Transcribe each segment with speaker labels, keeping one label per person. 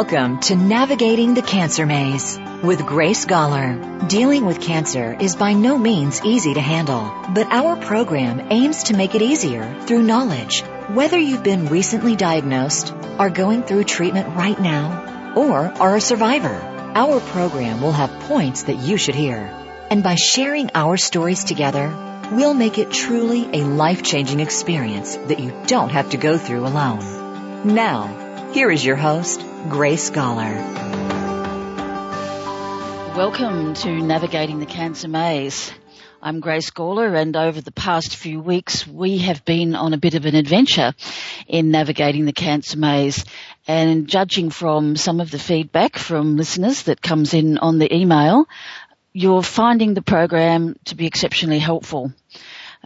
Speaker 1: Welcome to Navigating the Cancer Maze with Grace Gawler. Dealing with cancer is by no means easy to handle, but our program aims to make it easier through knowledge. Whether you've been recently diagnosed, are going through treatment right now, or are a survivor, our program will have points that you should hear. And by sharing our stories together, we'll make it truly a life-changing experience that you don't have to go through alone. Now, here is your host, Grace Gawler.
Speaker 2: Welcome to Navigating the Cancer Maze. I'm Grace Gawler and over the past few weeks we have been on a bit of an adventure in navigating the cancer maze and judging from some of the feedback from listeners that comes in on the email, you're finding the program to be exceptionally helpful.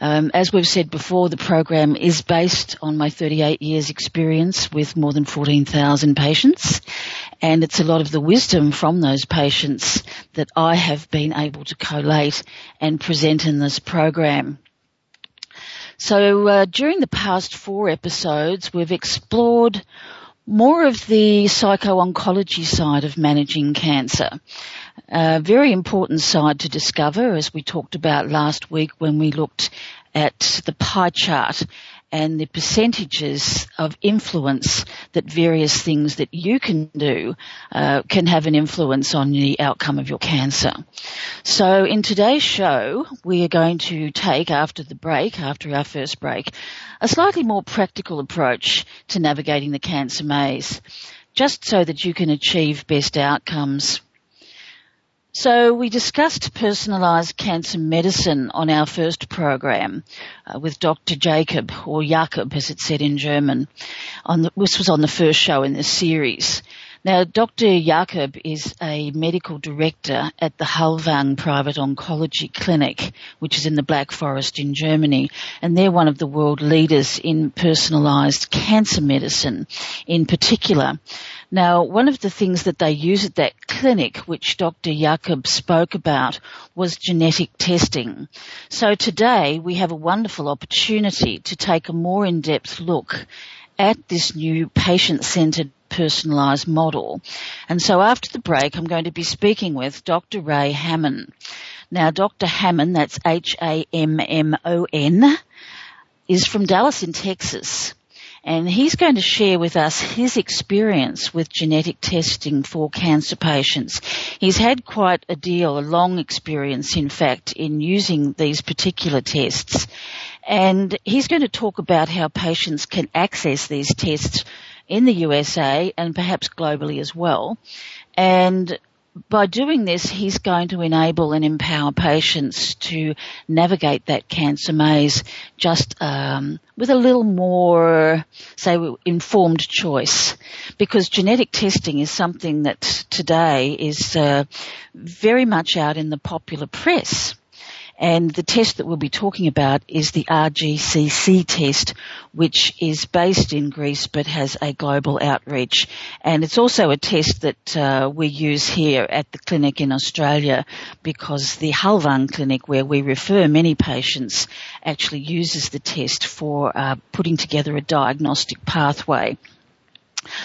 Speaker 2: Um, as we've said before, the program is based on my 38 years experience with more than 14,000 patients and it's a lot of the wisdom from those patients that I have been able to collate and present in this program. So uh, during the past four episodes, we've explored more of the psycho-oncology side of managing cancer. A very important side to discover as we talked about last week when we looked at the pie chart and the percentages of influence that various things that you can do uh, can have an influence on the outcome of your cancer. So in today's show, we are going to take after the break, after our first break, a slightly more practical approach to navigating the cancer maze, just so that you can achieve best outcomes. So we discussed personalised cancer medicine on our first program uh, with Dr. Jacob, or Jakob as it's said in German. The, this was on the first show in this series. Now, Dr. Jakob is a medical director at the Hallwang Private Oncology Clinic, which is in the Black Forest in Germany, and they're one of the world leaders in personalised cancer medicine in particular. Now, one of the things that they use at that clinic, which Dr. Jakob spoke about, was genetic testing. So today we have a wonderful opportunity to take a more in-depth look at this new patient-centered personalised model. And so after the break, I'm going to be speaking with Dr. Ray Hammon. Now, Dr. Hammon, that's H-A-M-M-O-N, is from Dallas in Texas and he's going to share with us his experience with genetic testing for cancer patients. He's had quite a deal, a long experience in fact, in using these particular tests. And he's going to talk about how patients can access these tests in the USA and perhaps globally as well. And by doing this, he's going to enable and empower patients to navigate that cancer maze just um, with a little more, say, informed choice. Because genetic testing is something that today is uh, very much out in the popular press. And the test that we'll be talking about is the RGCC test, which is based in Greece but has a global outreach. And it's also a test that uh, we use here at the clinic in Australia because the Hallwang clinic where we refer many patients actually uses the test for uh, putting together a diagnostic pathway.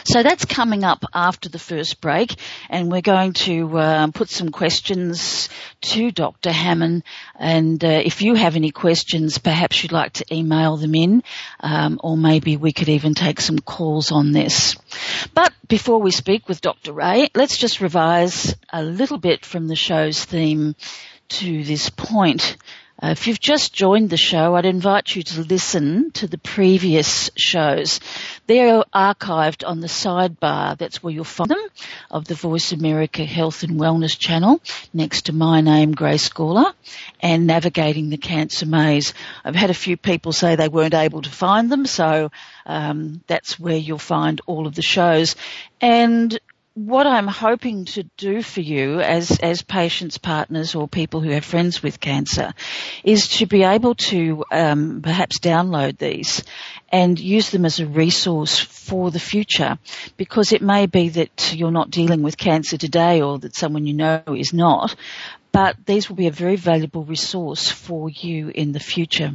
Speaker 2: So that's coming up after the first break, and we're going to uh, put some questions to Dr. Hammon. And uh, if you have any questions, perhaps you'd like to email them in, um, or maybe we could even take some calls on this. But before we speak with Dr. Ray, let's just revise a little bit from the show's theme to this point. Uh, if you've just joined the show, I'd invite you to listen to the previous shows. They're archived on the sidebar. That's where you'll find them of the Voice America Health and Wellness channel next to my name, Grace Gawler, and Navigating the Cancer Maze. I've had a few people say they weren't able to find them, so um, that's where you'll find all of the shows. And what I'm hoping to do for you as, as patients, partners or people who have friends with cancer is to be able to um, perhaps download these and use them as a resource for the future because it may be that you're not dealing with cancer today or that someone you know is not, but these will be a very valuable resource for you in the future.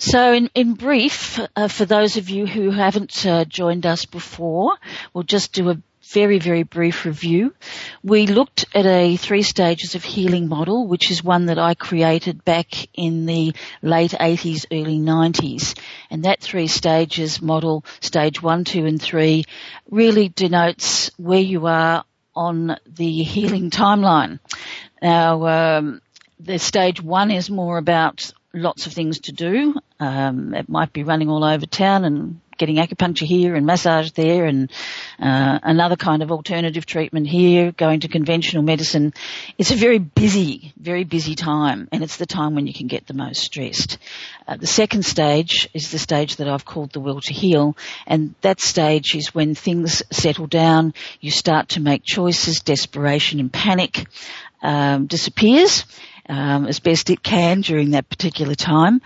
Speaker 2: So in, in brief, uh, for those of you who haven't uh, joined us before, we'll just do a very, very brief review. We looked at a three stages of healing model, which is one that I created back in the late 80s, early 90s. And that three stages model, stage one, two and three, really denotes where you are on the healing timeline. Now, um, the stage one is more about lots of things to do. Um, it might be running all over town and getting acupuncture here and massage there and uh, another kind of alternative treatment here, going to conventional medicine. It's a very busy, very busy time and it's the time when you can get the most stressed. Uh, the second stage is the stage that I've called the will to heal and that stage is when things settle down, you start to make choices, desperation and panic um, disappears um, as best it can during that particular time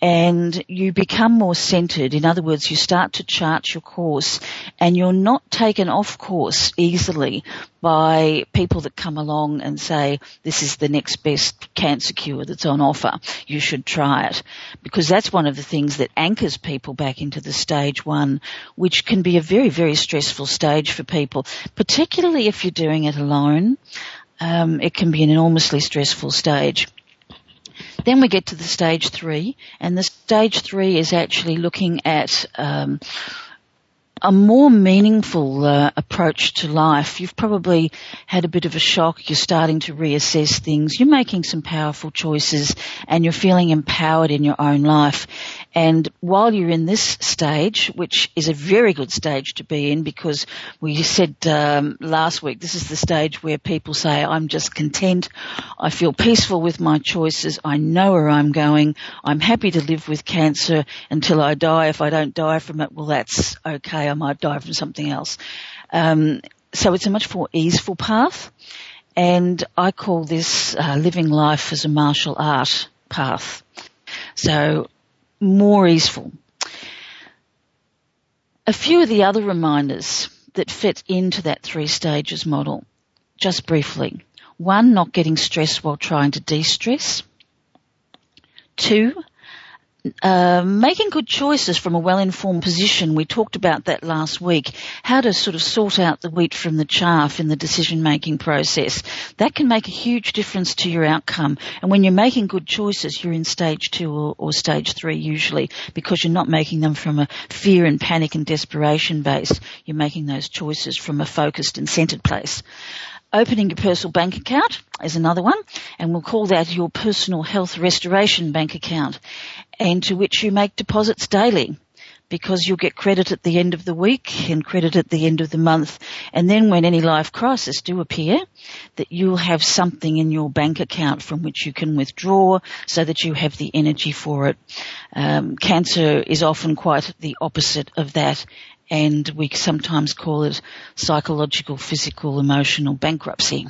Speaker 2: and you become more centered. In other words, you start to chart your course and you're not taken off course easily by people that come along and say, this is the next best cancer cure that's on offer. You should try it. Because that's one of the things that anchors people back into the stage one, which can be a very, very stressful stage for people, particularly if you're doing it alone um, it can be an enormously stressful stage. Then we get to the stage three, and the stage three is actually looking at um, a more meaningful uh, approach to life. You've probably had a bit of a shock. You're starting to reassess things. You're making some powerful choices and you're feeling empowered in your own life. And while you're in this stage, which is a very good stage to be in because we said um, last week, this is the stage where people say, I'm just content. I feel peaceful with my choices. I know where I'm going. I'm happy to live with cancer until I die. If I don't die from it, well, that's okay. I might die from something else. Um, so it's a much more easeful path. And I call this uh, living life as a martial art path. So more easeful. A few of the other reminders that fit into that three stages model, just briefly. One, not getting stressed while trying to de-stress. Two, uh, making good choices from a well-informed position. We talked about that last week. How to sort of sort out the wheat from the chaff in the decision-making process. That can make a huge difference to your outcome. And when you're making good choices, you're in stage two or, or stage three usually because you're not making them from a fear and panic and desperation base. You're making those choices from a focused and centered place. Opening your personal bank account is another one, and we'll call that your personal health restoration bank account, and to which you make deposits daily because you'll get credit at the end of the week and credit at the end of the month. And then when any life crisis do appear, that you'll have something in your bank account from which you can withdraw so that you have the energy for it. Um, cancer is often quite the opposite of that and we sometimes call it psychological, physical, emotional bankruptcy.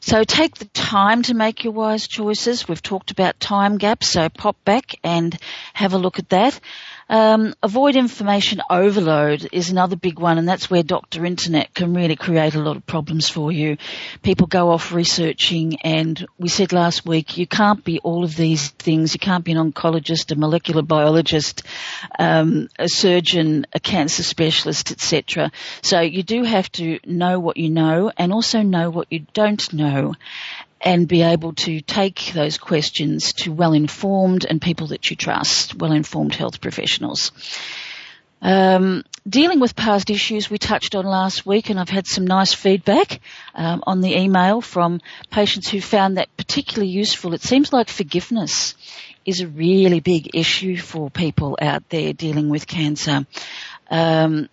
Speaker 2: So take the time to make your wise choices. We've talked about time gaps, so pop back and have a look at that. Um, avoid information overload is another big one, and that's where Doctor Internet can really create a lot of problems for you. People go off researching, and we said last week you can't be all of these things. You can't be an oncologist, a molecular biologist, um, a surgeon, a cancer specialist, etc. So you do have to know what you know, and also know what you don't know and be able to take those questions to well-informed and people that you trust, well-informed health professionals. Um, dealing with past issues we touched on last week, and I've had some nice feedback um, on the email from patients who found that particularly useful. It seems like forgiveness is a really big issue for people out there dealing with cancer. Um,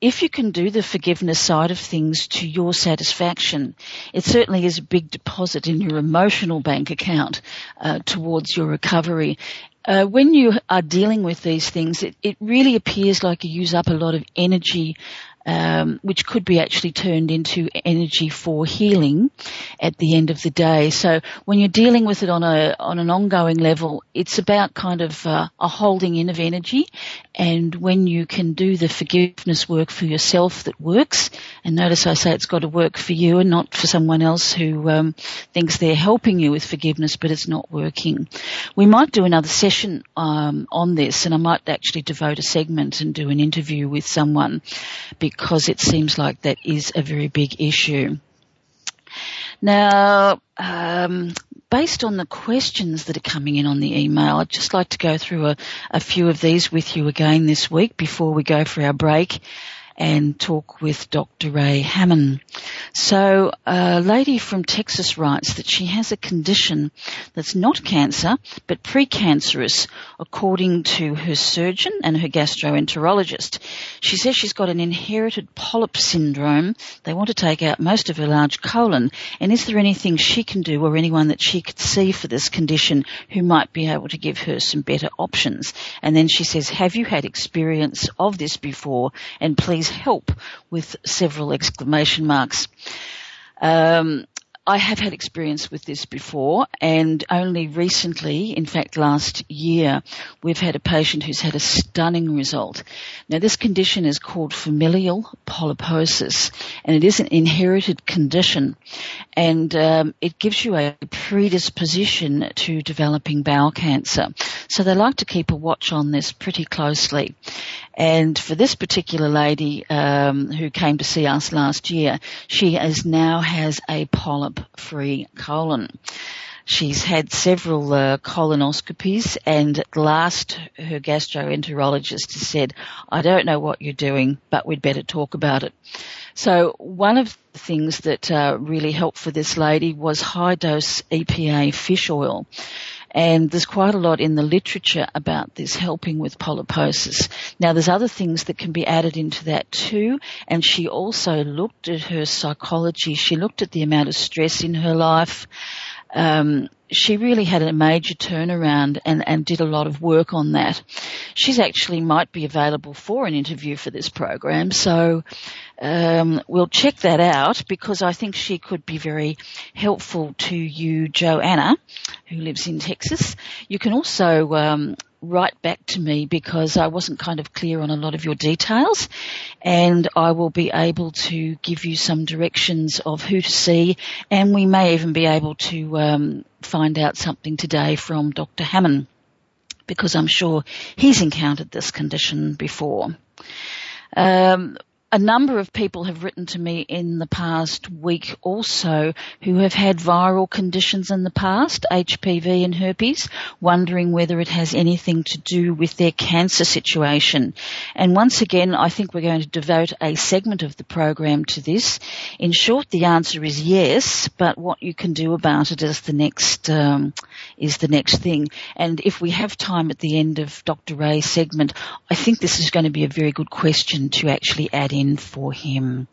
Speaker 2: if you can do the forgiveness side of things to your satisfaction, it certainly is a big deposit in your emotional bank account uh, towards your recovery. Uh, when you are dealing with these things, it, it, really appears like you use up a lot of energy um, which could be actually turned into energy for healing at the end of the day. So when you're dealing with it on a on an ongoing level, it's about kind of uh, a holding in of energy, and when you can do the forgiveness work for yourself that works, and notice I say it's got to work for you and not for someone else who um, thinks they're helping you with forgiveness, but it's not working. We might do another session um, on this, and I might actually devote a segment and do an interview with someone because it seems like that is a very big issue. Now, um, based on the questions that are coming in on the email, I'd just like to go through a, a few of these with you again this week before we go for our break and talk with Dr. Ray Hammon. So a lady from Texas writes that she has a condition that's not cancer, but precancerous, according to her surgeon and her gastroenterologist. She says she's got an inherited polyp syndrome. They want to take out most of her large colon. And is there anything she can do or anyone that she could see for this condition who might be able to give her some better options? And then she says, have you had experience of this before? And please help with several exclamation marks. Um, I have had experience with this before and only recently, in fact last year, we've had a patient who's had a stunning result. Now this condition is called familial polyposis and it is an inherited condition and um, it gives you a predisposition to developing bowel cancer. So they like to keep a watch on this pretty closely. And for this particular lady um, who came to see us last year, she is now has a polyp-free colon. She's had several uh, colonoscopies and last her gastroenterologist said, I don't know what you're doing, but we'd better talk about it. So one of the things that uh, really helped for this lady was high dose EPA fish oil. And there's quite a lot in the literature about this helping with polyposis. Now there's other things that can be added into that too. And she also looked at her psychology. She looked at the amount of stress in her life. Um, she really had a major turnaround and, and did a lot of work on that. She's actually might be available for an interview for this program, so um, we'll check that out because I think she could be very helpful to you, Joanna, who lives in Texas. You can also um, write back to me because I wasn't kind of clear on a lot of your details and I will be able to give you some directions of who to see and we may even be able to um, find out something today from Dr. Hammon because I'm sure he's encountered this condition before. Um, a number of people have written to me in the past week also who have had viral conditions in the past, HPV and herpes, wondering whether it has anything to do with their cancer situation. And once again, I think we're going to devote a segment of the program to this. In short, the answer is yes, but what you can do about it is the next um, is the next thing. And if we have time at the end of Dr. Ray's segment, I think this is going to be a very good question to actually add in in for him.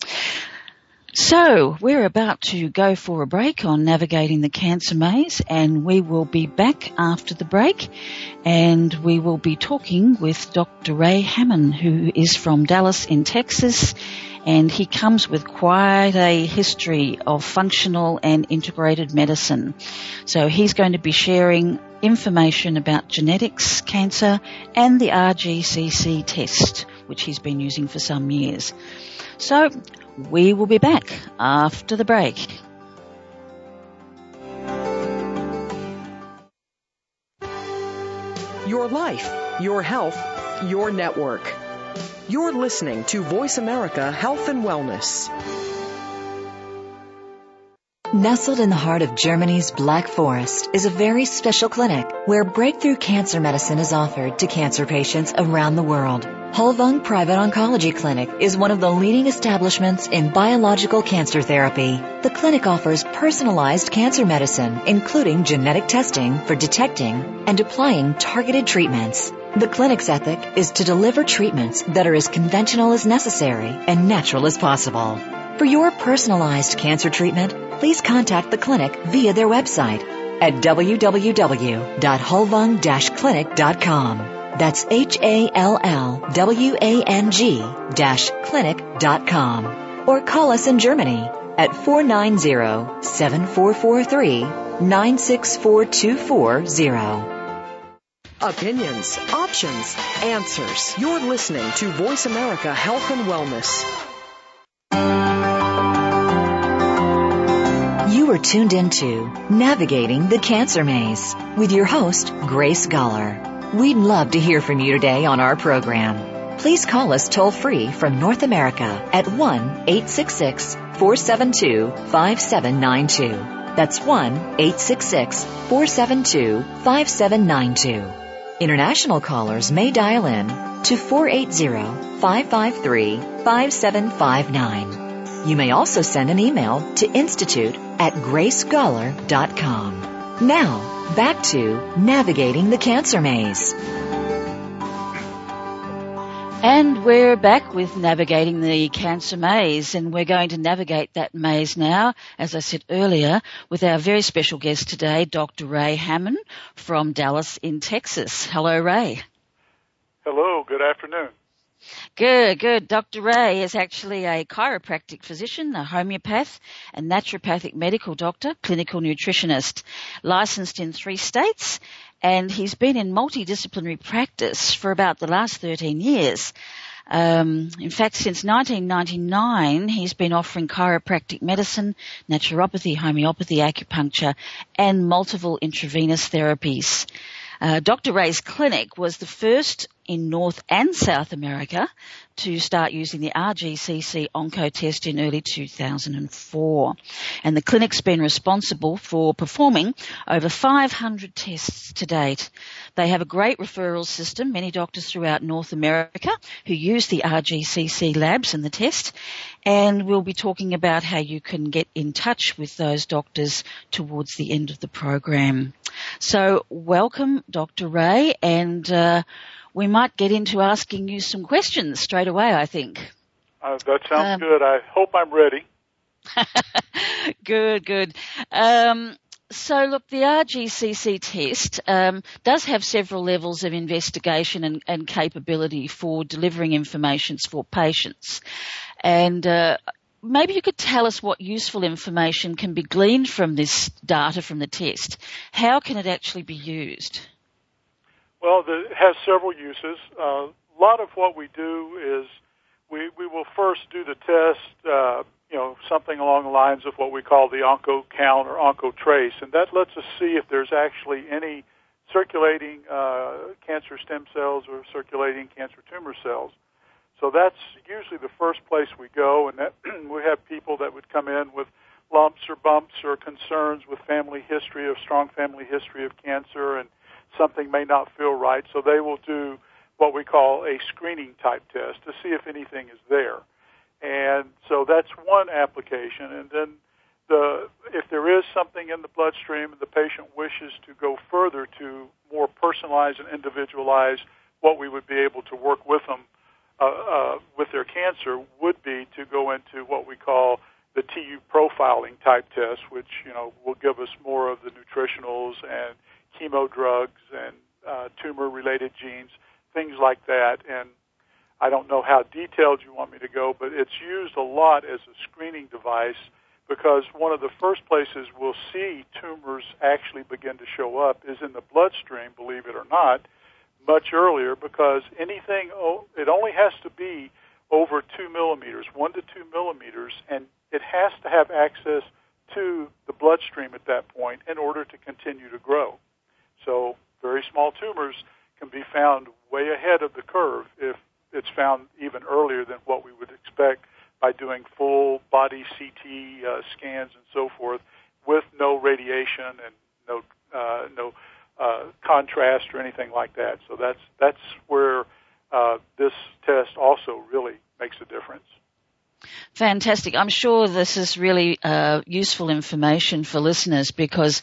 Speaker 2: So we're about to go for a break on navigating the cancer maze and we will be back after the break and we will be talking with Dr. Ray Hammon who is from Dallas in Texas and he comes with quite a history of functional and integrated medicine. So he's going to be sharing information about genetics, cancer and the RGCC test which he's been using for some years. So we will be back after the break.
Speaker 3: Your life, your health, your network. You're listening to Voice America Health and Wellness.
Speaker 1: Nestled in the heart of Germany's Black Forest is a very special clinic where breakthrough cancer medicine is offered to cancer patients around the world. Hallwang Private Oncology Clinic is one of the leading establishments in biological cancer therapy. The clinic offers personalized cancer medicine, including genetic testing for detecting and applying targeted treatments. The clinic's ethic is to deliver treatments that are as conventional as necessary and natural as possible. For your personalized cancer treatment, please contact the clinic via their website at www.hallwang-clinic.com. That's H-A-L-L-W-A-N-G dash clinic.com. Or call us in Germany at 490-7443-96440.
Speaker 3: Opinions, options, answers. You're listening to Voice America Health and Wellness.
Speaker 1: You are tuned into Navigating the Cancer Maze with your host, Grace Gawler. We'd love to hear from you today on our program. Please call us toll free from North America at 1-866-472-5792. That's 1-866-472-5792. International callers may dial in to 480-553-5759. You may also send an email to institute at gracegawler.com. Now, Back to navigating the cancer maze.
Speaker 2: And we're back with navigating the cancer maze and we're going to navigate that maze now, as I said earlier, with our very special guest today, Dr. Ray Hammon from Dallas in Texas. Hello, Ray.
Speaker 4: Hello, good afternoon.
Speaker 2: Good, good. Dr. Ray is actually a chiropractic physician, a homeopath, a naturopathic medical doctor, clinical nutritionist, licensed in three states, and he's been in multidisciplinary practice for about the last 13 years. Um, in fact, since 1999, he's been offering chiropractic medicine, naturopathy, homeopathy, acupuncture, and multiple intravenous therapies. Uh, Dr. Ray's clinic was the first in North and South America to start using the RGCC Onco test in early 2004. And the clinic's been responsible for performing over 500 tests to date. They have a great referral system, many doctors throughout North America who use the RGCC labs and the test. And we'll be talking about how you can get in touch with those doctors towards the end of the program. So welcome, Dr. Ray, and uh, we might get into asking you some questions straight away, I think.
Speaker 4: Uh, that sounds um, good. I hope I'm ready.
Speaker 2: good, good. Um, so look, the RGCC test um, does have several levels of investigation and, and capability for delivering information for patients. And uh, maybe you could tell us what useful information can be gleaned from this data from the test. How can it actually be used?
Speaker 4: Well, it has several uses. Uh, a lot of what we do is we, we will first do the test, uh, you know, something along the lines of what we call the onco count or onco trace, and that lets us see if there's actually any circulating uh, cancer stem cells or circulating cancer tumor cells. So that's usually the first place we go, and that we have people that would come in with lumps or bumps or concerns with family history of strong family history of cancer and something may not feel right, so they will do what we call a screening type test to see if anything is there. And so that's one application. And then the if there is something in the bloodstream and the patient wishes to go further to more personalize and individualize what we would be able to work with them uh, uh, with their cancer would be to go into what we call the TU profiling type test, which you know will give us more of the nutritionals and chemo drugs and uh, tumor-related genes, things like that. And I don't know how detailed you want me to go, but it's used a lot as a screening device because one of the first places we'll see tumors actually begin to show up is in the bloodstream, believe it or not, much earlier because anything, it only has to be over two millimeters, one to two millimeters, and it has to have access to the bloodstream at that point in order to continue to grow. So very small tumors can be found way ahead of the curve if it's found even earlier than what we would expect by doing full body CT uh, scans and so forth with no radiation and no uh, no uh, contrast or anything like that. So that's that's where uh, this test also really makes a difference.
Speaker 2: Fantastic. I'm sure this is really uh, useful information for listeners because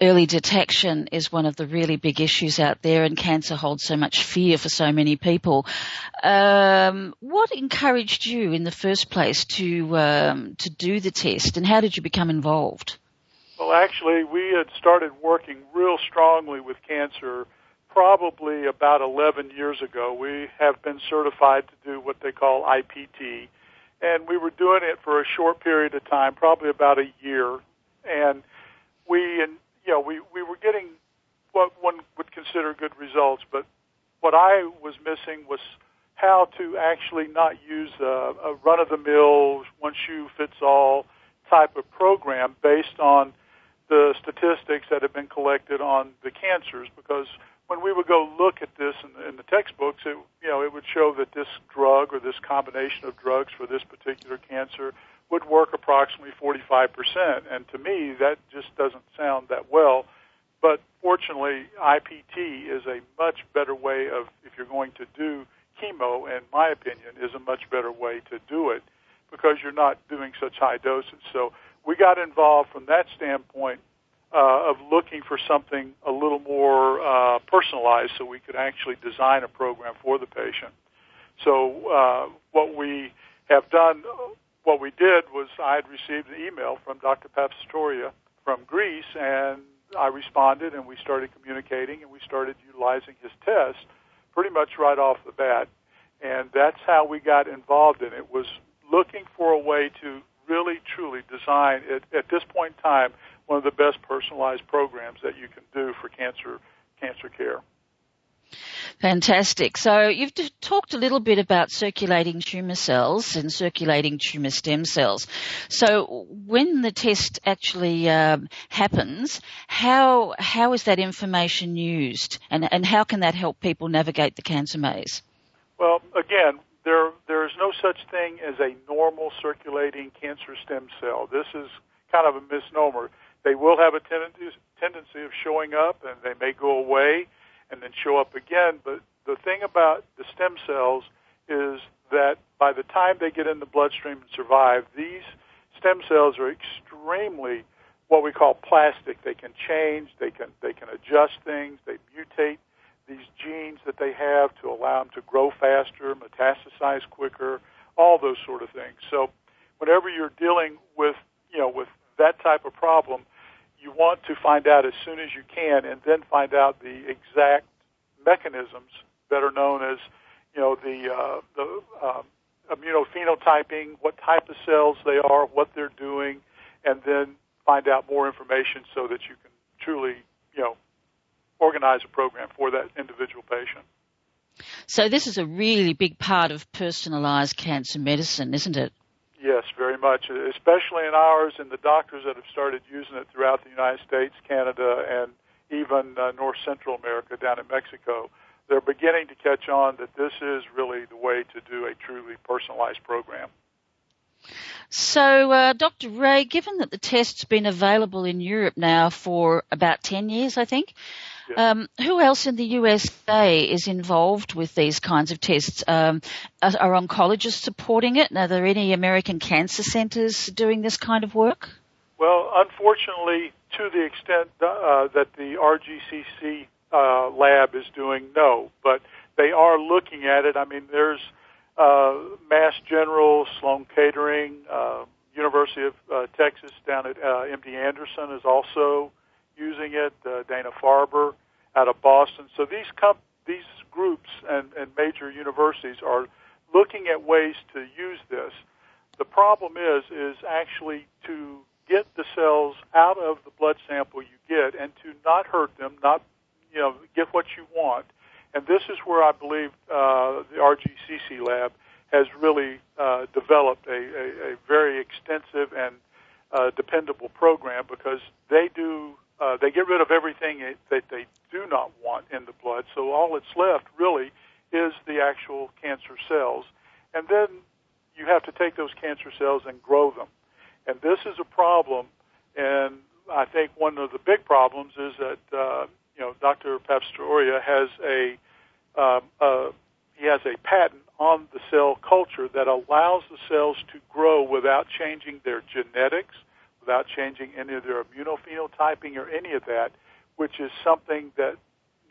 Speaker 2: early detection is one of the really big issues out there and cancer holds so much fear for so many people. Um, what encouraged you in the first place to, um, to do the test and how did you become involved?
Speaker 4: Well, actually, we had started working real strongly with cancer probably about 11 years ago, we have been certified to do what they call IPT, and we were doing it for a short period of time, probably about a year, and we, you know, we we were getting what one would consider good results, but what I was missing was how to actually not use a, a run-of-the-mill, one-shoe-fits-all type of program based on the statistics that have been collected on the cancers because when we would go look at this in the, in the textbooks, it, you know, it would show that this drug or this combination of drugs for this particular cancer would work approximately 45%. And to me, that just doesn't sound that well. But fortunately, IPT is a much better way of, if you're going to do chemo, in my opinion, is a much better way to do it because you're not doing such high doses. So we got involved from that standpoint uh, of looking for something a little more uh, personalized so we could actually design a program for the patient. So uh, what we have done, what we did was I had received an email from Dr. Papasotiriou from Greece, and I responded, and we started communicating, and we started utilizing his test pretty much right off the bat. And that's how we got involved in it, was looking for a way to really, truly design, at, at this point in time, one of the best personalized programs that you can do for cancer cancer care.
Speaker 2: Fantastic. So you've talked a little bit about circulating tumour cells and circulating tumour stem cells. So when the test actually um, happens, how how is that information used, and and how can that help people navigate the cancer maze?
Speaker 4: Well, again, there there is no such thing as a normal circulating cancer stem cell. This is kind of a misnomer. They will have a tendency tendency of showing up, and they may go away and then show up again. But the thing about the stem cells is that by the time they get in the bloodstream and survive, these stem cells are extremely what we call plastic. They can change, they can they can adjust things, they mutate these genes that they have to allow them to grow faster, metastasize quicker, all those sort of things. So whenever you're dealing with you know with that type of problem, you want to find out as soon as you can, and then find out the exact mechanisms that are known as, you know, the uh, the uh, immunophenotyping, what type of cells they are, what they're doing, and then find out more information so that you can truly, you know, organize a program for that individual patient.
Speaker 2: So this is a really big part of personalized cancer medicine, isn't it?
Speaker 4: Yes, very much, especially in ours and the doctors that have started using it throughout the United States, Canada, and even uh, North Central America down in Mexico. They're beginning to catch on that this is really the way to do a truly personalized program.
Speaker 2: So, uh, Dr. Ray, given that the test's been available in Europe now for about 10 years, I think, um, who else in the USA is involved with these kinds of tests? Um, are, are, oncologists supporting it? Are there any American cancer centers doing this kind of work?
Speaker 4: Well, unfortunately, to the extent uh, that the RGCC uh, lab is doing, no. But they are looking at it. I mean, there's uh, Mass General, Sloan Kettering, uh, University of uh, Texas down at uh, MD Anderson is also using it. Uh, Dana Farber out of Boston. So these comp- these groups and, and major universities are looking at ways to use this. The problem is is actually to get the cells out of the blood sample you get and to not hurt them, not you know get what you want. And this is where I believe uh, the RGCC lab has really uh, developed a, a, a very extensive and uh, dependable program because they do uh, they get rid of everything that they do not want in the blood. So all that's left really is the actual cancer cells. And then you have to take those cancer cells and grow them. And this is a problem. And I think one of the big problems is that, uh, you know, Dr. Papasotiriou has a, uh, uh, he has a patent on the cell culture that allows the cells to grow without changing their genetics, without changing any of their immunophenotyping or any of that, which is something that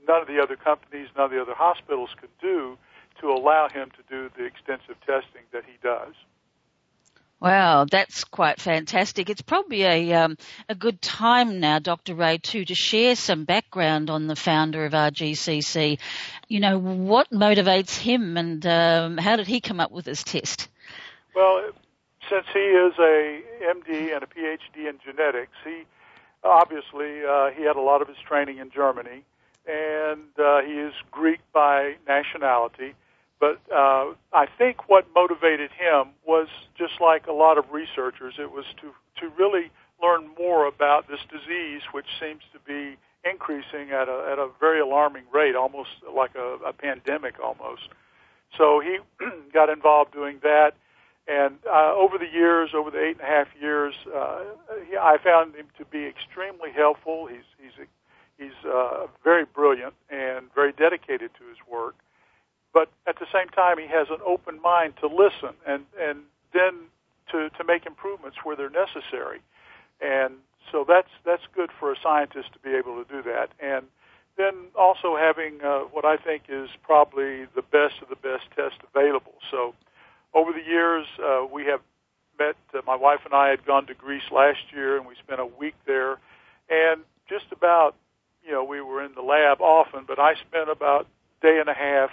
Speaker 4: none of the other companies, none of the other hospitals could do to allow him to do the extensive testing that he does.
Speaker 2: Wow, that's quite fantastic. It's probably a um, a good time now, Dr. Ray, too, to share some background on the founder of RGCC. You know, what motivates him, and um, how did he come up with this test?
Speaker 4: Well, since he is a MD and a PhD in genetics, he obviously uh, he had a lot of his training in Germany, and uh, he is Greek by nationality but uh, I think what motivated him was just like a lot of researchers. It was to to really learn more about this disease, which seems to be increasing at a at a very alarming rate, almost like a, a pandemic almost. So he got involved doing that, and uh, over the years, over the eight and a half years, uh, he, I found him to be extremely helpful. He's he's he's uh, very brilliant and very dedicated to his work but at the same time, he has an open mind to listen and and then to to make improvements where they're necessary. And so that's that's good for a scientist to be able to do that. And then also having uh, what I think is probably the best of the best test available. So over the years, uh, we have met. Uh, my wife and I had gone to Greece last year, and we spent a week there. And just about, you know, we were in the lab often, but I spent about a day and a half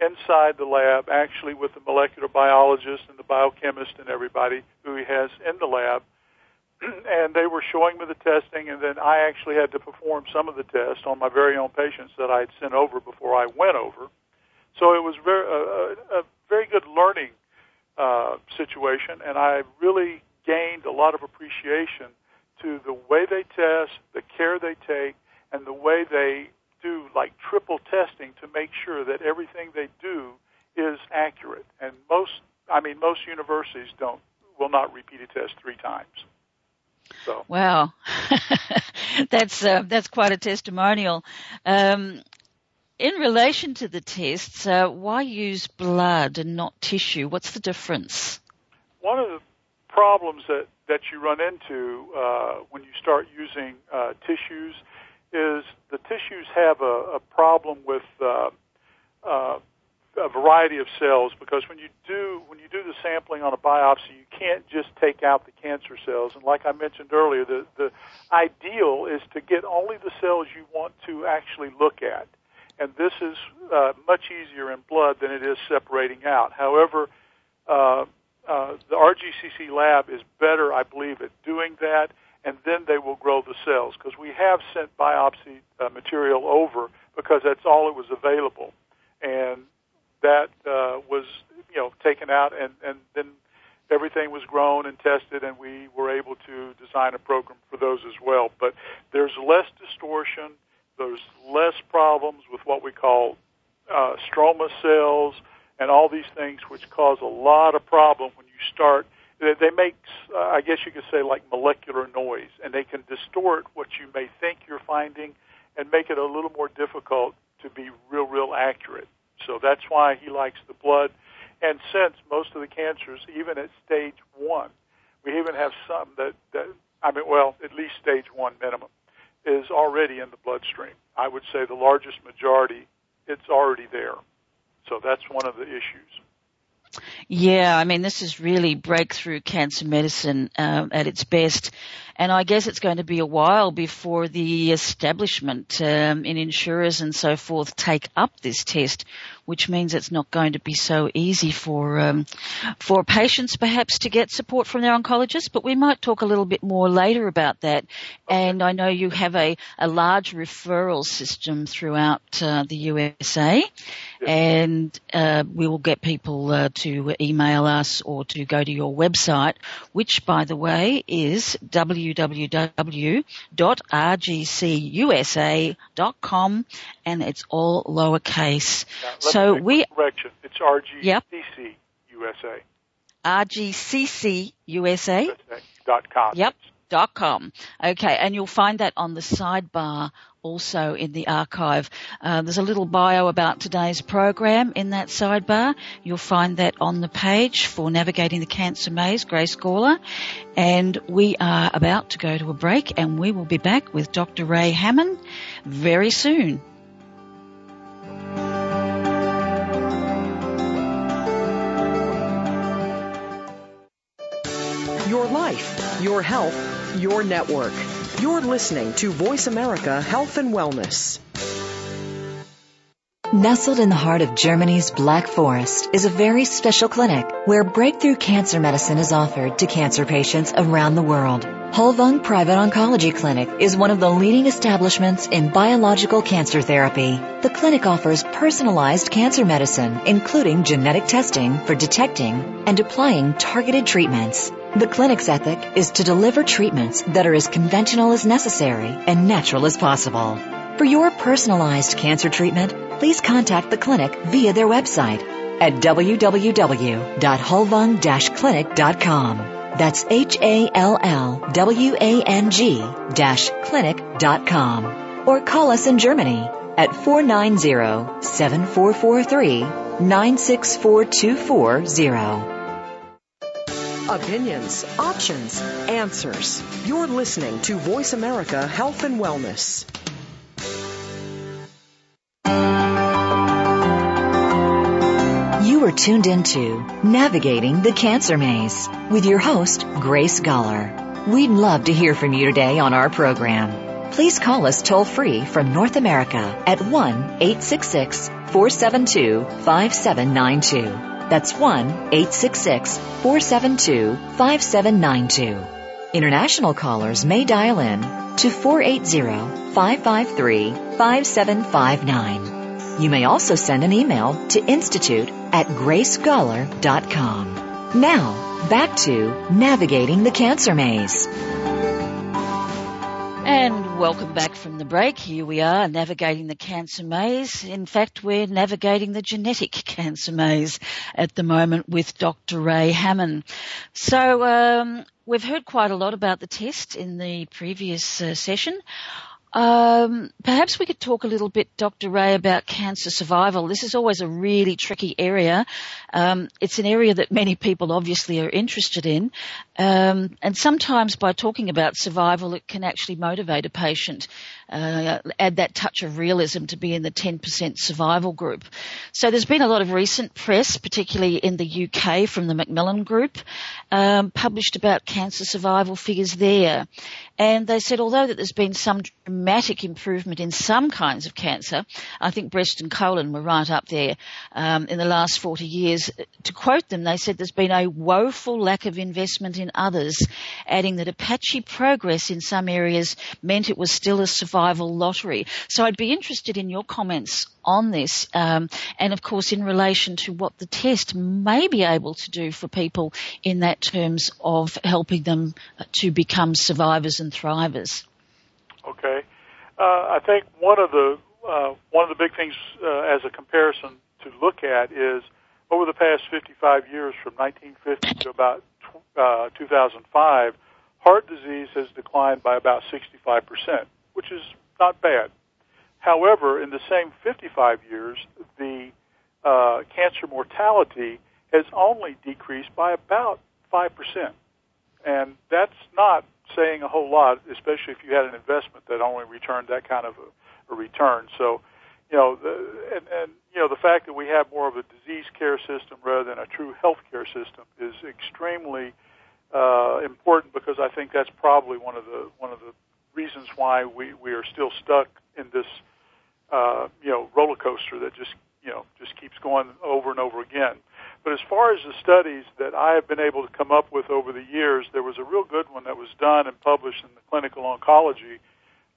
Speaker 4: inside the lab, actually with the molecular biologist and the biochemist and everybody who he has in the lab. and they were showing me the testing, and then I actually had to perform some of the tests on my very own patients that I had sent over before I went over. So it was very a, a very good learning uh, situation, and I really gained a lot of appreciation to the way they test, the care they take, and the way they do like triple testing to make sure that everything they do is accurate. And most, I mean, most universities don't will not repeat a test three times. So.
Speaker 2: Wow, that's uh, that's quite a testimonial. Um, in relation to the tests, uh, why use blood and not tissue? What's the difference?
Speaker 4: One of the problems that that you run into uh, when you start using uh, tissues is the tissues have a, a problem with uh, uh, a variety of cells because when you do when you do the sampling on a biopsy, you can't just take out the cancer cells. And like I mentioned earlier, the the ideal is to get only the cells you want to actually look at, and this is uh, much easier in blood than it is separating out. However. Uh, uh, the RGCC lab is better, I believe, at doing that and then they will grow the cells because we have sent biopsy uh, material over because that's all it was available, and that uh, was you know taken out and and then everything was grown and tested and we were able to design a program for those as well. But there's less distortion, there's less problems with what we call uh, stroma cells and all these things which cause a lot of problem when you start they make, uh, I guess you could say, like molecular noise, and they can distort what you may think you're finding and make it a little more difficult to be real, real accurate. So that's why he likes the blood. And since most of the cancers, even at stage one, we even have some that, that I mean, well, at least stage one minimum, is already in the bloodstream. I would say the largest majority, it's already there. So that's one of the issues.
Speaker 2: Yeah, I mean, this is really breakthrough cancer medicine um, at its best. And I guess it's going to be a while before the establishment um, in insurers and so forth take up this test, which means it's not going to be so easy for um, for patients perhaps to get support from their oncologist. But we might talk a little bit more later about that. And I know you have a, a large referral system throughout uh, the USA, and uh, we will get people uh, to email us or to go to your website, which, by the way, is w www.rgcusa.com and it's all lowercase.
Speaker 4: so we correction. It's RGCC yep. USA.
Speaker 2: RGCC USA.
Speaker 4: Dot com.
Speaker 2: Yep. Dot com. Okay, and you'll find that on the sidebar also in the archive. Uh, there's a little bio about today's program in that sidebar. You'll find that on the page for Navigating the Cancer Maze, Grace Gawler. And we are about to go to a break and we will be back with Dr. Ray Hammon very soon.
Speaker 3: your life, your health, your network. You're listening to Voice America Health and Wellness.
Speaker 1: Nestled in the heart of Germany's Black Forest is a very special clinic where breakthrough cancer medicine is offered to cancer patients around the world. Hallwang Private Oncology Clinic is one of the leading establishments in biological cancer therapy. The clinic offers personalized cancer medicine, including genetic testing for detecting and applying targeted treatments. The clinic's ethic is to deliver treatments that are as conventional as necessary and natural as possible. For your personalized cancer treatment, please contact the clinic via their website at www.hallwang-clinic.com. That's H-A-L-L-W-A-N-G dash clinic.com. Or call us in Germany at 490-7443-964240.
Speaker 3: Opinions, options, answers. You're listening to Voice America Health and Wellness.
Speaker 1: You are tuned into Navigating the Cancer Maze with your host, Grace Gawler. We'd love to hear from you today on our program. Please call us toll free from North America at 1-866-472-5792. That's 1-866-472-5792. International callers may dial in to 480-553-5759. You may also send an email to institute at gracegawler.com. Now, back to Navigating the Cancer Maze.
Speaker 2: Welcome back from the break. Here we are navigating the cancer maze. In fact, we're navigating the genetic cancer maze at the moment with Dr. Ray Hammon. So, um, we've heard quite a lot about the test in the previous uh, session. Um, perhaps we could talk a little bit, Dr. Ray, about cancer survival. This is always a really tricky area. Um, it's an area that many people obviously are interested in. Um, and sometimes by talking about survival, it can actually motivate a patient, uh, add that touch of realism to be in the 10% survival group. So there's been a lot of recent press, particularly in the UK from the Macmillan Group, um, published about cancer survival figures there. And they said although that there's been some dramatic improvement in some kinds of cancer, I think breast and colon were right up there um, in the last 40 years. To quote them, they said there's been a woeful lack of investment in others, adding that Apache progress in some areas meant it was still a survival lottery. So I'd be interested in your comments on this, um, and of course in relation to what the test may be able to do for people in that terms of helping them to become survivors and thrivers.
Speaker 4: Okay, uh, I think one of the uh, one of the big things uh, as a comparison to look at is over the past 55 years, from 1950 to about uh, 2005, heart disease has declined by about 65%, which is not bad. However, in the same 55 years, the uh, cancer mortality has only decreased by about 5%. And that's not saying a whole lot, especially if you had an investment that only returned that kind of a, a return. So, you know, the, and, and you know the fact that we have more of a disease care system rather than a true health care system is extremely uh, important because I think that's probably one of the one of the reasons why we we are still stuck in this uh, you know roller coaster that just you know just keeps going over and over again. But as far as the studies that I have been able to come up with over the years, there was a real good one that was done and published in the Clinical Oncology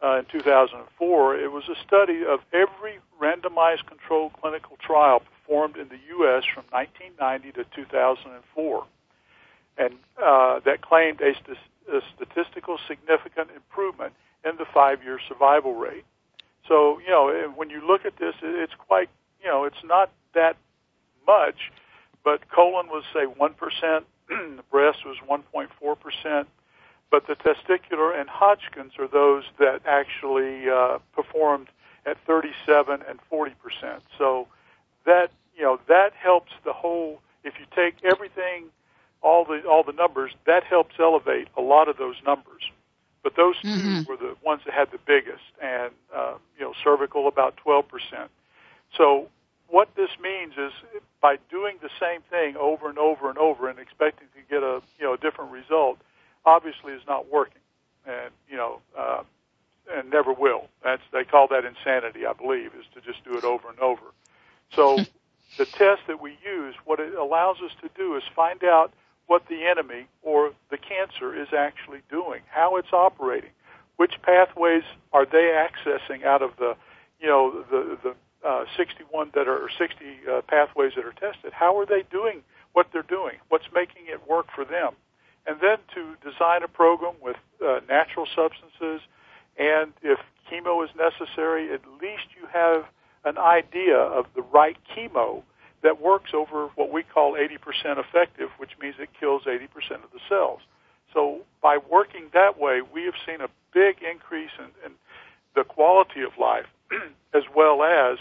Speaker 4: uh, in 2004. It was a study of every randomized controlled clinical trial performed in the U.S. from 1990 to 2004, and uh, that claimed a, st- a statistical significant improvement in the five-year survival rate. So, you know, when you look at this, it's quite, you know, it's not that much, but colon was, say, 1%, the breast was 1.4%, but the testicular and Hodgkin's are those that actually uh, performed at 37 and 40 percent. So that you know that helps the whole. If you take everything, all the all the numbers, that helps elevate a lot of those numbers. But those mm-hmm. two were the ones that had the biggest, and uh, you know cervical about 12 percent. So what this means is by doing the same thing over and over and over and expecting to get a you know a different result, obviously is not working, and you know, uh, and never will. That's they call that insanity, I believe, is to just do it over and over. So the test that we use, what it allows us to do is find out what the enemy or the cancer is actually doing, how it's operating, which pathways are they accessing out of the, you know, the the uh, 61 that are or 60 uh, pathways that are tested. How are they doing what they're doing? What's making it work for them? And then to design a program with uh, natural substances, and if chemo is necessary, at least you have an idea of the right chemo that works over what we call 80% effective, which means it kills 80% of the cells. So by working that way, we have seen a big increase in, in the quality of life, as well as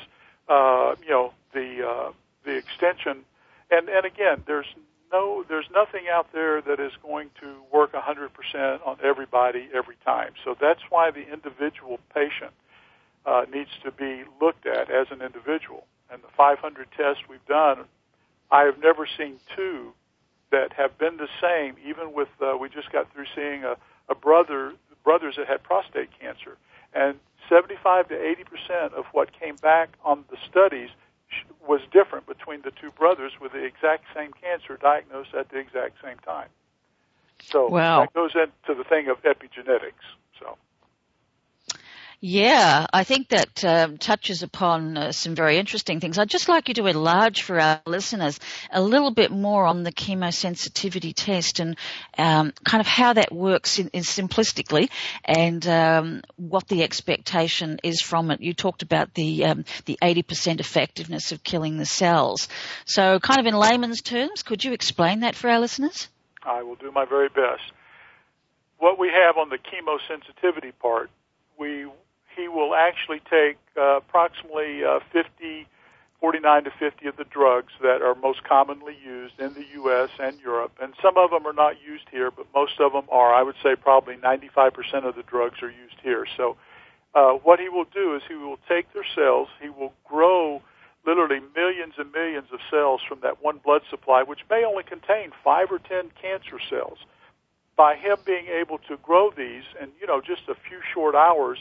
Speaker 4: uh, you know the uh, the extension. And and again, there's no there's nothing out there that is going to work 100% on everybody every time. So that's why the individual patient uh, needs to be looked at as an individual. And the 500 tests we've done, I have never seen two that have been the same. Even with uh, we just got through seeing a, a brother brothers that had prostate cancer, and 75 to 80 percent of what came back on the studies was different between the two brothers with the exact same cancer diagnosed at the exact same time. So
Speaker 2: wow.
Speaker 4: that goes into the thing of epigenetics. So.
Speaker 2: Yeah, I think that um, touches upon uh, some very interesting things. I'd just like you to enlarge for our listeners a little bit more on the chemosensitivity test and um, kind of how that works in, in simplistically and um, what the expectation is from it. You talked about the um, the 80% effectiveness of killing the cells. So, kind of in layman's terms, could you explain that for our listeners?
Speaker 4: I will do my very best. What we have on the chemosensitivity part, we he will actually take uh, approximately uh, 50, 49 to 50 of the drugs that are most commonly used in the U.S. and Europe. And some of them are not used here, but most of them are. I would say probably 95% of the drugs are used here. So uh, what he will do is he will take their cells, he will grow literally millions and millions of cells from that one blood supply, which may only contain five or ten cancer cells. By him being able to grow these in, you know, just a few short hours,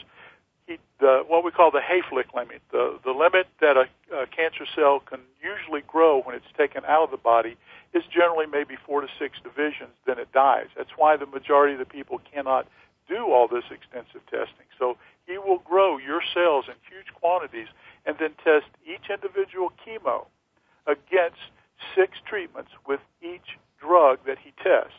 Speaker 4: he, the, what we call the Hayflick limit, the, the limit that a, a cancer cell can usually grow when it's taken out of the body is generally maybe four to six divisions, then it dies. That's why the majority of the people cannot do all this extensive testing. So he will grow your cells in huge quantities and then test each individual chemo against six treatments with each drug that he tests.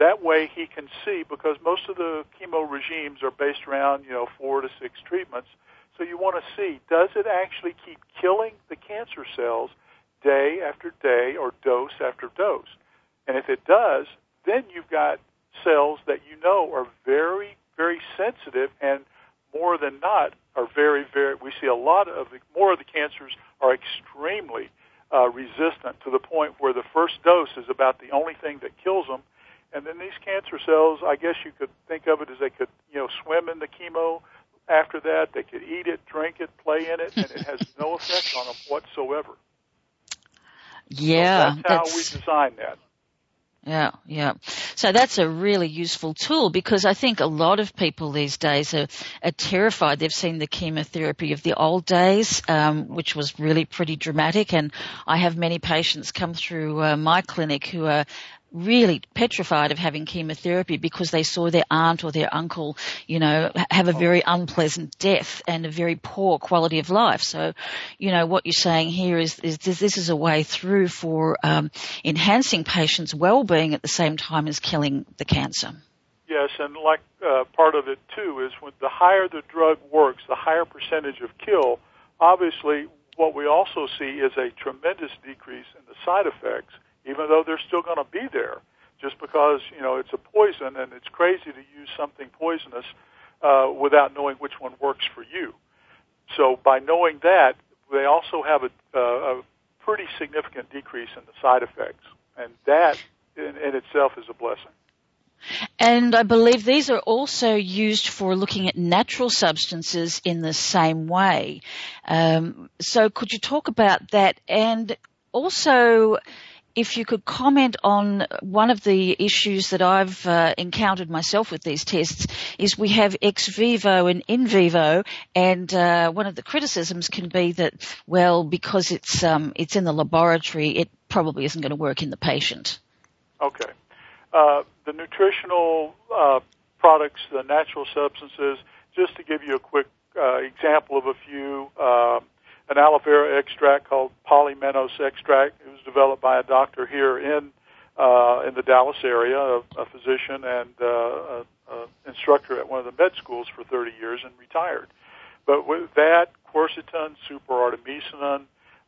Speaker 4: That way he can see, because most of the chemo regimes are based around, you know, four to six treatments. So you want to see, does it actually keep killing the cancer cells day after day or dose after dose? And if it does, then you've got cells that you know are very, very sensitive and more than not are very, very, we see a lot of the, more of the cancers are extremely uh, resistant to the point where the first dose is about the only thing that kills them and then these cancer cells, I guess you could think of it as they could, you know, swim in the chemo. After that, they could eat it, drink it, play in it, and it has no effect on them whatsoever.
Speaker 2: Yeah,
Speaker 4: so that's how that's... we design that.
Speaker 2: Yeah, yeah. So that's a really useful tool because I think a lot of people these days are, are terrified. They've seen the chemotherapy of the old days, um, which was really pretty dramatic. And I have many patients come through uh, my clinic who are really petrified of having chemotherapy because they saw their aunt or their uncle, you know, have a very unpleasant death and a very poor quality of life. So, you know, what you're saying here is, is this, this is a way through for um, enhancing patients' well-being at the same time as killing the cancer.
Speaker 4: Yes, and like uh, part of it too is when the higher the drug works, the higher percentage of kill. Obviously, what we also see is a tremendous decrease in the side effects even though they're still going to be there. Just because you know it's a poison, and it's crazy to use something poisonous uh, without knowing which one works for you. So by knowing that, they also have a, uh, a pretty significant decrease in the side effects, and that in, in itself is a blessing.
Speaker 2: And I believe these are also used for looking at natural substances in the same way. Um, so could you talk about that? And also, if you could comment on one of the issues that I've uh, encountered myself with these tests is we have ex vivo and in vivo, and uh, one of the criticisms can be that well because it's um, it's in the laboratory, it probably isn't going to work in the patient.
Speaker 4: Okay, uh, the nutritional uh, products, the natural substances. Just to give you a quick uh, example of a few. An aloe vera extract called Polymenos extract. It was developed by a doctor here in uh, in the Dallas area, a, a physician and uh, a, a instructor at one of the med schools for 30 years and retired. But with that, quercetin, superartemisinin,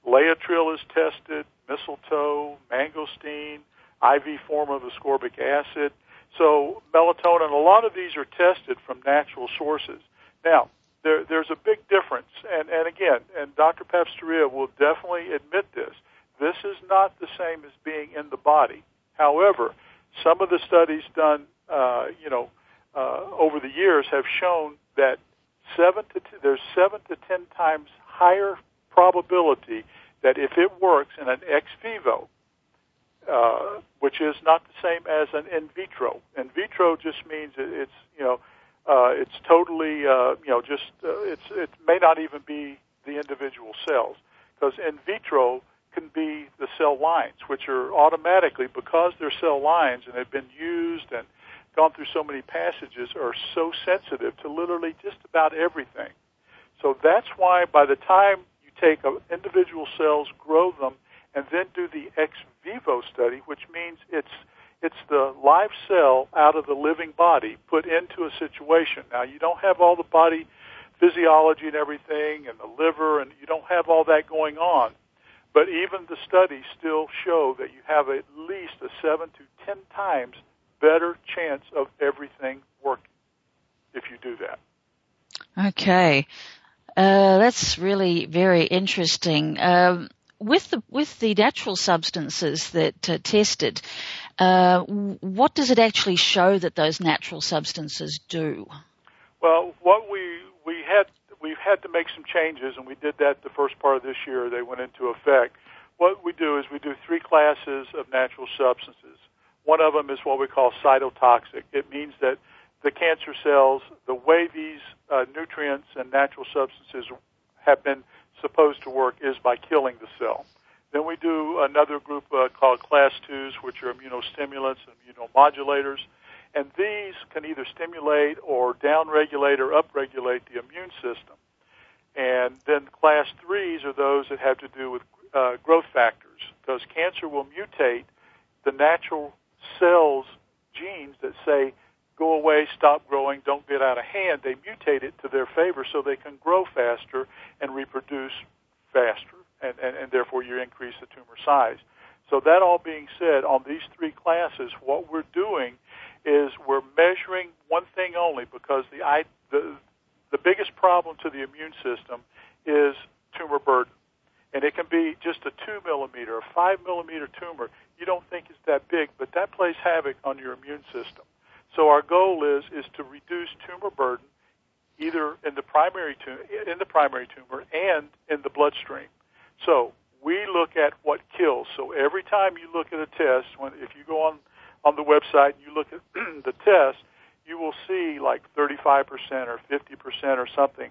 Speaker 4: laetrile is tested, mistletoe, mangosteen, IV form of ascorbic acid. So melatonin, a lot of these are tested from natural sources. Now, there, there's a big difference. And, and again, and Dr. Papasotiriou will definitely admit this. This is not the same as being in the body. However, some of the studies done, uh, you know, uh, over the years have shown that seven to t- there's seven to ten times higher probability that if it works in an ex vivo, uh, which is not the same as an in vitro. In vitro just means it's you know uh, it's totally, uh, you know, just uh, it's it may not even be the individual cells because in vitro can be the cell lines, which are automatically because they're cell lines and they've been used and gone through so many passages are so sensitive to literally just about everything. So that's why by the time you take individual cells, grow them, and then do the ex vivo study, which means it's it's the live cell out of the living body put into a situation. Now, you don't have all the body physiology and everything, and the liver, and you don't have all that going on. But even the studies still show that you have at least a seven to ten times better chance of everything working if you do that.
Speaker 2: Okay. Uh, that's really very interesting. Um, with the with the natural substances that uh, tested, uh, what does it actually show that those natural substances do?
Speaker 4: Well, what we we had we've had to make some changes, and we did that the first part of this year. They went into effect. What we do is we do three classes of natural substances. One of them is what we call cytotoxic. It means that the cancer cells, the way these uh, nutrients and natural substances have been supposed to work is by killing the cell. Then we do another group uh, called class twos, which are immunostimulants and immunomodulators. And these can either stimulate or downregulate or upregulate the immune system. And then class threes are those that have to do with uh, growth factors, because cancer will mutate the natural cells genes that say, go away, stop growing, don't get out of hand. They mutate it to their favor so they can grow faster and reproduce faster and, and, and therefore you increase the tumor size. So that all being said, on these three classes, what we're doing is we're measuring one thing only because the, the, the biggest problem to the immune system is tumor burden. And it can be just a two millimeter, a five millimeter tumor. You don't think it's that big, but that plays havoc on your immune system. So our goal is is to reduce tumor burden either in the primary tumor, in the primary tumor and in the bloodstream. So we look at what kills. So every time you look at a test, when if you go on on the website and you look at the test, you will see like 35% or 50% or something.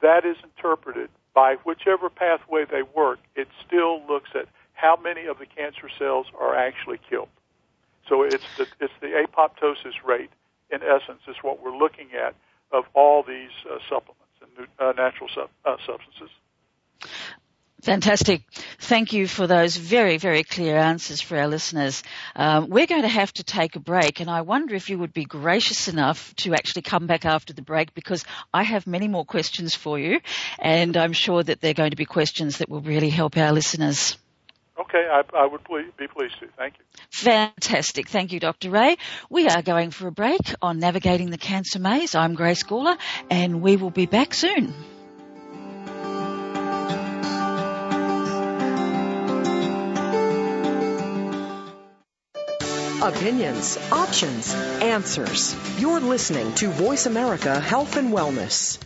Speaker 4: That is interpreted by whichever pathway they work. It still looks at how many of the cancer cells are actually killed. So it's the it's the apoptosis rate in essence is what we're looking at of all these uh, supplements and uh, natural sub, uh, substances.
Speaker 2: Fantastic. Thank you for those very, very clear answers for our listeners. Um, we're going to have to take a break, and I wonder if you would be gracious enough to actually come back after the break because I have many more questions for you, and I'm sure that they're going to be questions that will really help our listeners.
Speaker 4: Okay, I, I would be pleased to. Thank you.
Speaker 2: Fantastic. Thank you, Dr. Ray. We are going for a break on Navigating the Cancer Maze. I'm Grace Gawler, and we will be back soon.
Speaker 3: Opinions, options, answers. You're listening to Voice America Health and Wellness.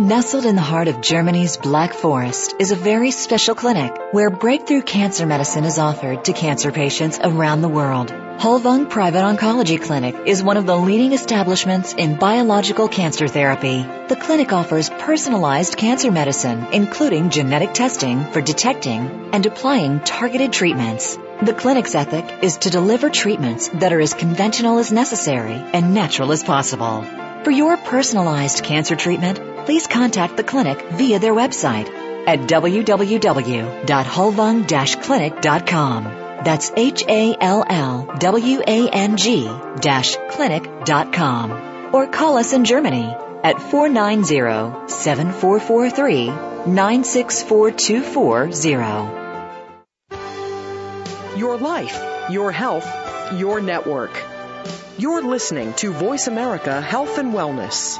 Speaker 1: Nestled in the heart of Germany's Black Forest is a very special clinic where breakthrough cancer medicine is offered to cancer patients around the world. Hallwang Private Oncology Clinic is one of the leading establishments in biological cancer therapy. The clinic offers personalized cancer medicine, including genetic testing for detecting and applying targeted treatments. The clinic's ethic is to deliver treatments that are as conventional as necessary and natural as possible. For your personalized cancer treatment, please contact the clinic via their website at www.hallwang-clinic.com. That's H-A-L-L-W-A-N-G clinic.com. Or call us in Germany at 490-7443-964240.
Speaker 3: Your life, your health, your network. You're listening to Voice America Health and Wellness.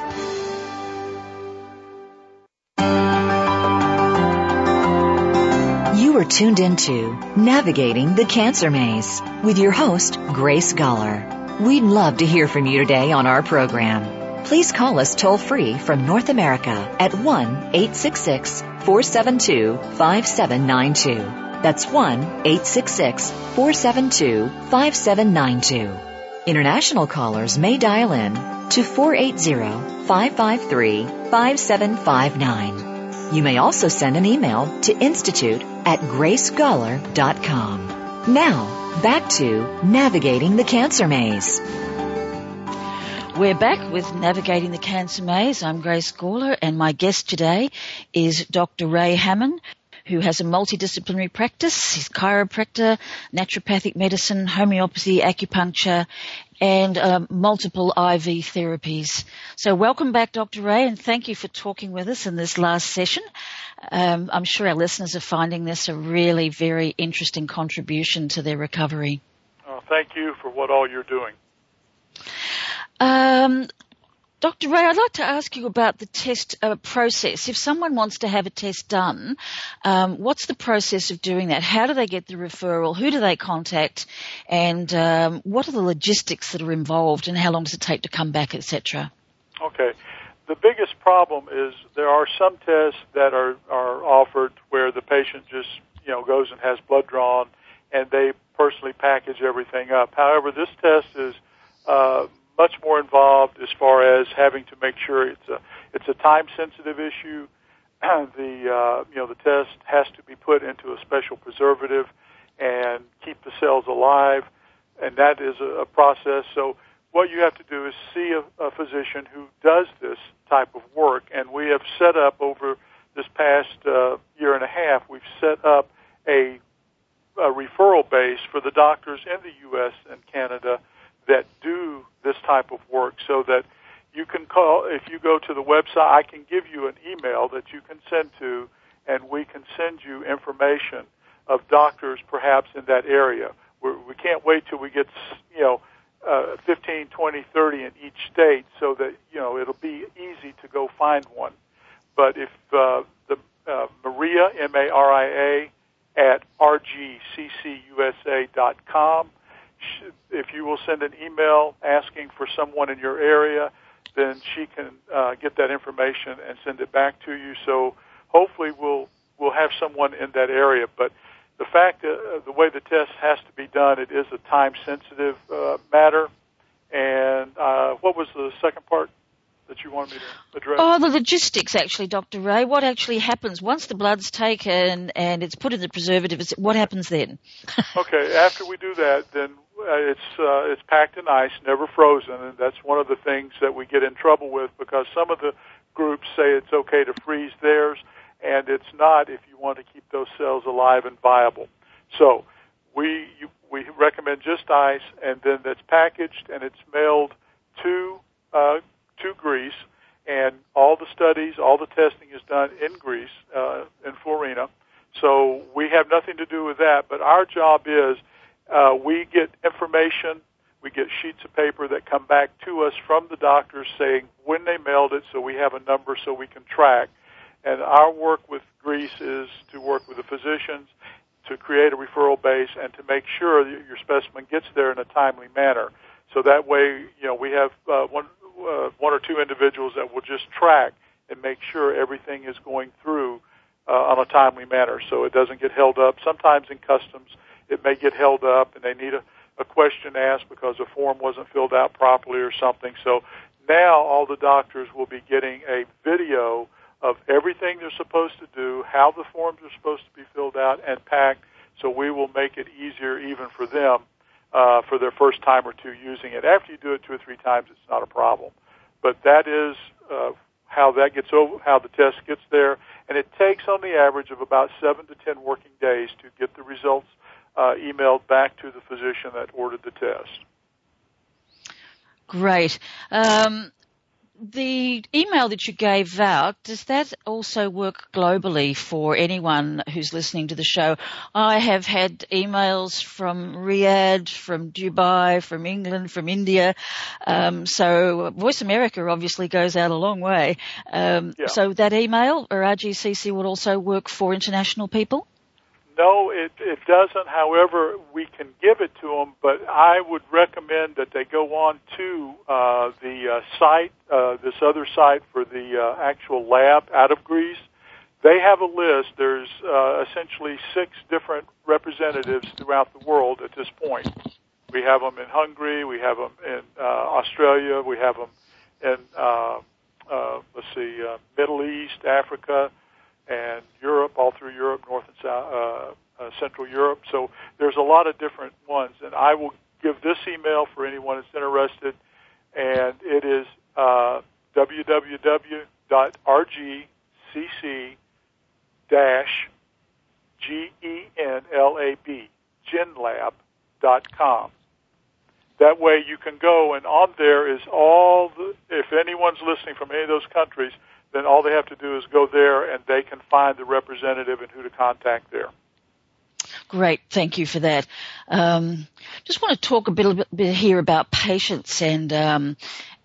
Speaker 1: You are tuned into Navigating the Cancer Maze with your host, Grace Gawler. We'd love to hear from you today on our program. Please call us toll free from North America at 1 866 472 5792. That's 1 866 472 5792. International callers may dial in to 480-553-5759. You may also send an email to institute at gracegawler.com. Now, back to Navigating the Cancer Maze.
Speaker 2: We're back with Navigating the Cancer Maze. I'm Grace Gawler and my guest today is Dr. Ray Hammon, who has a multidisciplinary practice. He's chiropractor, naturopathic medicine, homeopathy, acupuncture, and um, multiple IV therapies. So welcome back, Dr. Ray, and thank you for talking with us in this last session. Um, I'm sure our listeners are finding this a really very interesting contribution to their recovery.
Speaker 4: Oh, thank you for what all you're doing.
Speaker 2: Um, Dr. Ray, I'd like to ask you about the test uh, process. If someone wants to have a test done, um, what's the process of doing that? How do they get the referral? Who do they contact? And um, what are the logistics that are involved? And how long does it take to come back, etc.?
Speaker 4: Okay. The biggest problem is there are some tests that are, are offered where the patient just you know goes and has blood drawn, and they personally package everything up. However, this test is uh, much more involved as far as having to make sure it's a it's a time sensitive issue. the uh, you know the test has to be put into a special preservative and keep the cells alive, and that is a, a process. So what you have to do is see a, a physician who does this type of work, and we have set up over this past uh, year and a half. We've set up a, a referral base for the doctors in the U.S. and Canada that do this type of work so that you can call if you go to the website I can give you an email that you can send to and we can send you information of doctors perhaps in that area. We're, we can't wait till we get you know uh, 15 20 30 in each state so that you know it'll be easy to go find one. But if uh, the uh, Maria M A R I A at rgccusa.com if you will send an email asking for someone in your area, then she can uh, get that information and send it back to you. So hopefully we'll we'll have someone in that area. But the fact that uh, the way the test has to be done, it is a time sensitive uh, matter. And uh, what was the second part? that you wanted me to address?
Speaker 2: Oh, the logistics, actually, Dr. Ray. What actually happens once the blood's taken and it's put in the preservative? What happens then?
Speaker 4: okay, after we do that, then it's uh, it's packed in ice, never frozen, and that's one of the things that we get in trouble with because some of the groups say it's okay to freeze theirs, and it's not if you want to keep those cells alive and viable. So we you, we recommend just ice, and then that's packaged and it's mailed to uh, to Greece, and all the studies, all the testing is done in Greece, uh, in Florina. So we have nothing to do with that, but our job is uh, we get information, we get sheets of paper that come back to us from the doctors saying when they mailed it, so we have a number so we can track. And our work with Greece is to work with the physicians to create a referral base and to make sure that your specimen gets there in a timely manner. So that way, you know, we have uh, one uh, one or two individuals that will just track and make sure everything is going through uh, on a timely manner so it doesn't get held up. Sometimes in customs, it may get held up and they need a, a question asked because a form wasn't filled out properly or something. So now all the doctors will be getting a video of everything they're supposed to do, how the forms are supposed to be filled out and packed, so we will make it easier even for them uh, for their first time or two using it. After you do it two or three times, it's not a problem. But that is uh, how that gets over, how the test gets there, and it takes on the average of about seven to ten working days to get the results uh, emailed back to the physician that ordered the test.
Speaker 2: Great. Um, the email that you gave out, does that also work globally for anyone who's listening to the show? I have had emails from Riyadh, from Dubai, from England, from India. Um, so Voice America obviously goes out a long way. Um, yeah. So that email or RGCC would also work for international people?
Speaker 4: No, it, it doesn't. However, we can give it to them, but I would recommend that they go on to uh, the uh, site, uh, this other site for the uh, actual lab out of Greece. They have a list. There's uh, essentially six different representatives throughout the world at this point. We have them in Hungary, we have them in uh, Australia, we have them in, uh, uh, let's see, uh, Middle East, Africa, and Europe, all through Europe, North and South, uh, uh, Central Europe. So there's a lot of different ones, and I will give this email for anyone that's interested, and it is uh, www.rgcc dash G E N L A B genlab.com. That way you can go and on there is all the, if anyone's listening from any of those countries, then all they have to do is go there and they can find the representative and who to contact there.
Speaker 2: Great, thank you for that. Um, just want to talk a bit, bit here about patients and um,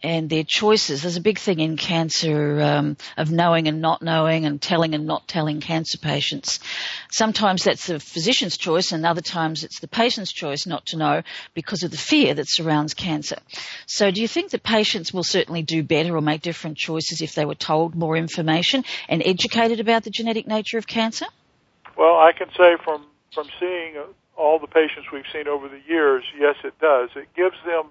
Speaker 2: and their choices. There's a big thing in cancer um, of knowing and not knowing and telling and not telling cancer patients. Sometimes that's the physician's choice and other times it's the patient's choice not to know because of the fear that surrounds cancer. So do you think that patients will certainly do better or make different choices if they were told more information and educated about the genetic nature of cancer?
Speaker 4: Well, I can say from, from seeing all the patients we've seen over the years, yes, it does. It gives them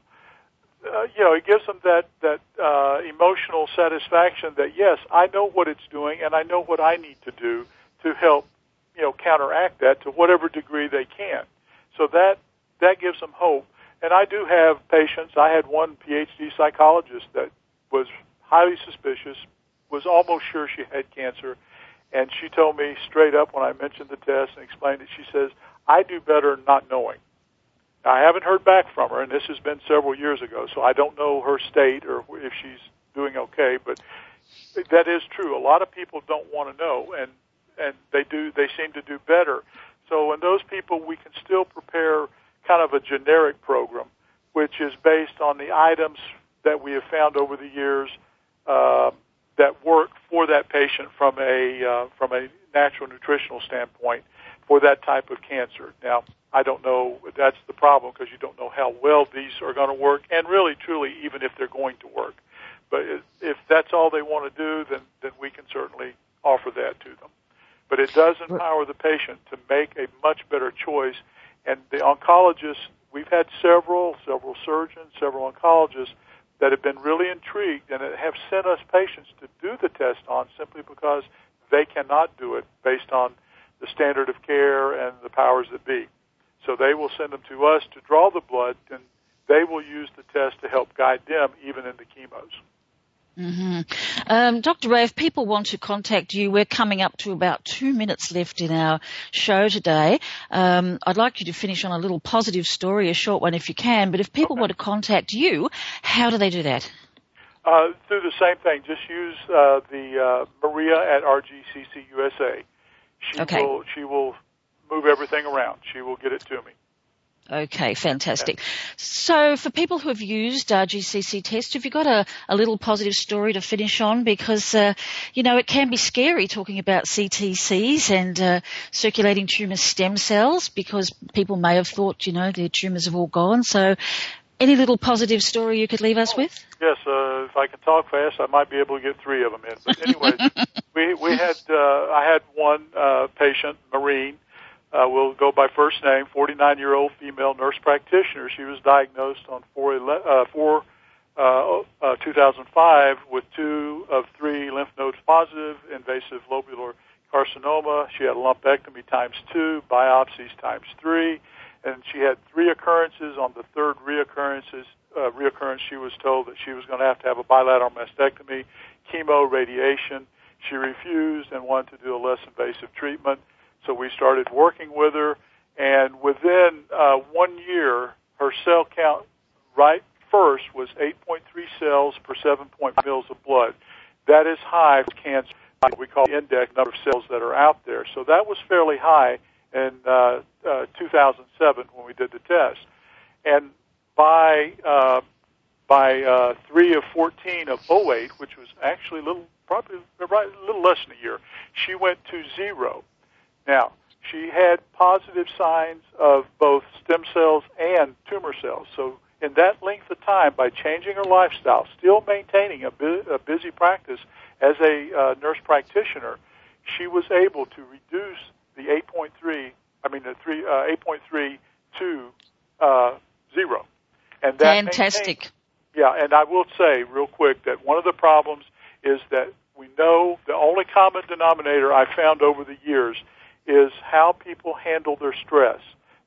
Speaker 4: uh, you know, it gives them that that uh, emotional satisfaction that yes, I know what it's doing, and I know what I need to do to help, you know, counteract that to whatever degree they can. So that that gives them hope. And I do have patients. I had one PhD psychologist that was highly suspicious, was almost sure she had cancer, and she told me straight up when I mentioned the test and explained it. She says, "I do better not knowing." I haven't heard back from her, and this has been several years ago, so I don't know her state or if she's doing okay. But that is true. A lot of people don't want to know, and and they do. They seem to do better. So in those people, we can still prepare kind of a generic program, which is based on the items that we have found over the years uh, that work for that patient from a uh, from a natural nutritional standpoint for that type of cancer. Now, I don't know. If that's the problem because you don't know how well these are going to work, and really, truly, even if they're going to work. But if that's all they want to do, then then we can certainly offer that to them. But it does empower the patient to make a much better choice. And the oncologists, we've had several, several surgeons, several oncologists that have been really intrigued and have sent us patients to do the test on simply because they cannot do it based on the standard of care and the powers that be. So they will send them to us to draw the blood, and they will use the test to help guide them even in the chemos.
Speaker 2: Mm-hmm. Um, Dr. Ray, if people want to contact you, we're coming up to about two minutes left in our show today. Um, I'd like you to finish on a little positive story, a short one if you can, but if people okay. want to contact you, how do they do that?
Speaker 4: Uh, through the same thing. Just use uh, the uh, Maria at RGCC USA. She okay. will she will move everything around. She will get it to me.
Speaker 2: Okay, fantastic. So for people who have used RGCC test, have you got a, a little positive story to finish on? Because, uh, you know, it can be scary talking about CTCs and uh, circulating tumour stem cells because people may have thought, you know, their tumours have all gone. So any little positive story you could leave us with?
Speaker 4: Yes, a if I can talk fast, I might be able to get three of them in. But anyway, we we had uh, I had one uh, patient, Marine. Uh, we'll go by first name, 49 year old female nurse practitioner. She was diagnosed on 4, uh, 4 uh, uh, 2005 with two of three lymph nodes positive, invasive lobular carcinoma. She had a lumpectomy times two, biopsies times three, and she had three occurrences. On the third reoccurrences, uh, reoccurrence, she was told that she was going to have to have a bilateral mastectomy, chemo, radiation. She refused and wanted to do a less invasive treatment. So we started working with her, and within uh, one year, her cell count right first was 8.3 cells per 7 point mils of blood. That is high for cancer. We call index number of cells that are out there. So that was fairly high in uh, uh, 2007 when we did the test. And by uh, by uh, 3 of 14 of 08, which was actually a little, probably a little less than a year, she went to zero. Now, she had positive signs of both stem cells and tumor cells. So in that length of time, by changing her lifestyle, still maintaining a, bu- a busy practice as a uh, nurse practitioner, she was able to reduce the 8.3, I mean the 3, uh, 8.3 to uh, zero.
Speaker 2: And that Fantastic.
Speaker 4: Yeah, and I will say real quick that one of the problems is that we know the only common denominator I found over the years is how people handle their stress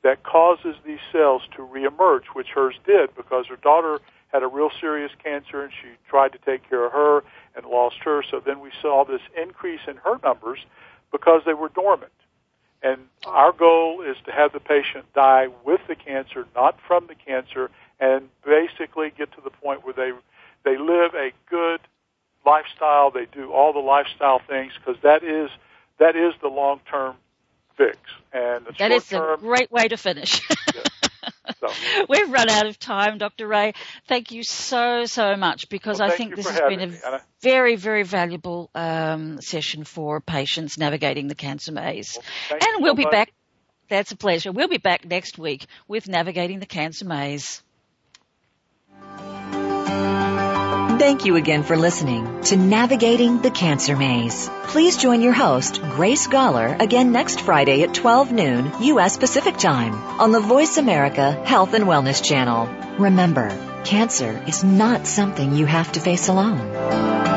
Speaker 4: that causes these cells to reemerge, which hers did because her daughter had a real serious cancer and she tried to take care of her and lost her. So then we saw this increase in her numbers because they were dormant. And our goal is to have the patient die with the cancer, not from the cancer, and basically get to the point where they they live a good lifestyle. They do all the lifestyle things because that is that is the long term fix. And
Speaker 2: that is a great way to finish. So. We've run out of time, Dr. Ray. Thank you so, so much because
Speaker 4: well,
Speaker 2: I think this has been a
Speaker 4: me,
Speaker 2: very, very valuable um, session for patients navigating the cancer maze.
Speaker 4: Well,
Speaker 2: and we'll
Speaker 4: so
Speaker 2: be
Speaker 4: much.
Speaker 2: back. That's a pleasure. We'll be back next week with Navigating the Cancer Maze.
Speaker 1: Thank you again for listening to Navigating the Cancer Maze. Please join your host, Grace Gawler, again next Friday at 12 noon U.S. Pacific Time on the Voice America Health and Wellness Channel. Remember, cancer is not something you have to face alone.